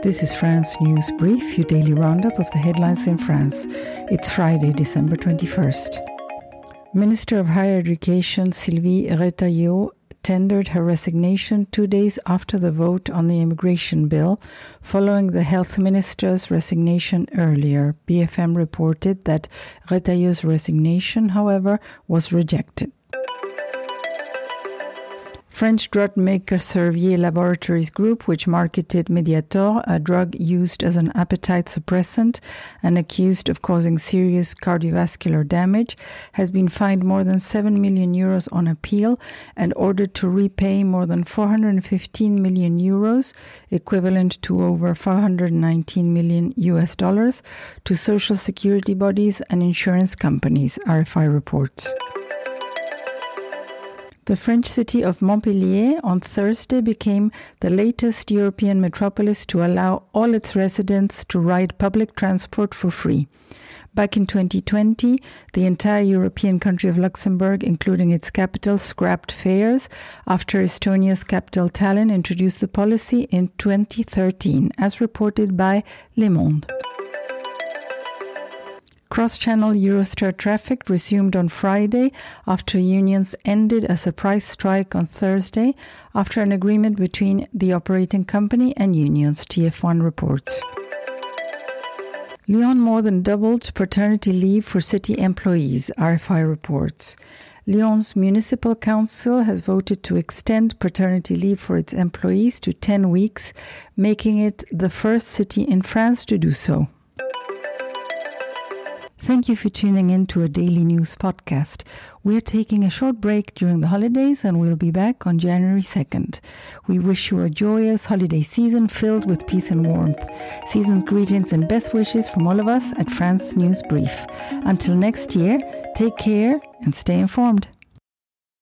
This is France News Brief, your daily roundup of the headlines in France. It's Friday, December 21st. Minister of Higher Education Sylvie Retailleau tendered her resignation two days after the vote on the immigration bill, following the health minister's resignation earlier. BFM reported that Retailleau's resignation, however, was rejected. French drug maker Servier Laboratories Group, which marketed Mediator, a drug used as an appetite suppressant and accused of causing serious cardiovascular damage, has been fined more than 7 million euros on appeal and ordered to repay more than 415 million euros, equivalent to over 419 million US dollars, to social security bodies and insurance companies, RFI reports. The French city of Montpellier on Thursday became the latest European metropolis to allow all its residents to ride public transport for free. Back in 2020, the entire European country of Luxembourg, including its capital, scrapped fares after Estonia's capital Tallinn introduced the policy in 2013, as reported by Le Monde. Cross-channel Eurostar traffic resumed on Friday after unions ended a surprise strike on Thursday after an agreement between the operating company and unions, TF1 reports. Lyon more than doubled paternity leave for city employees, RFI reports. Lyon's municipal council has voted to extend paternity leave for its employees to 10 weeks, making it the first city in France to do so. Thank you for tuning in to a daily news podcast. We're taking a short break during the holidays and we'll be back on January 2nd. We wish you a joyous holiday season filled with peace and warmth. Season's greetings and best wishes from all of us at France News Brief. Until next year, take care and stay informed.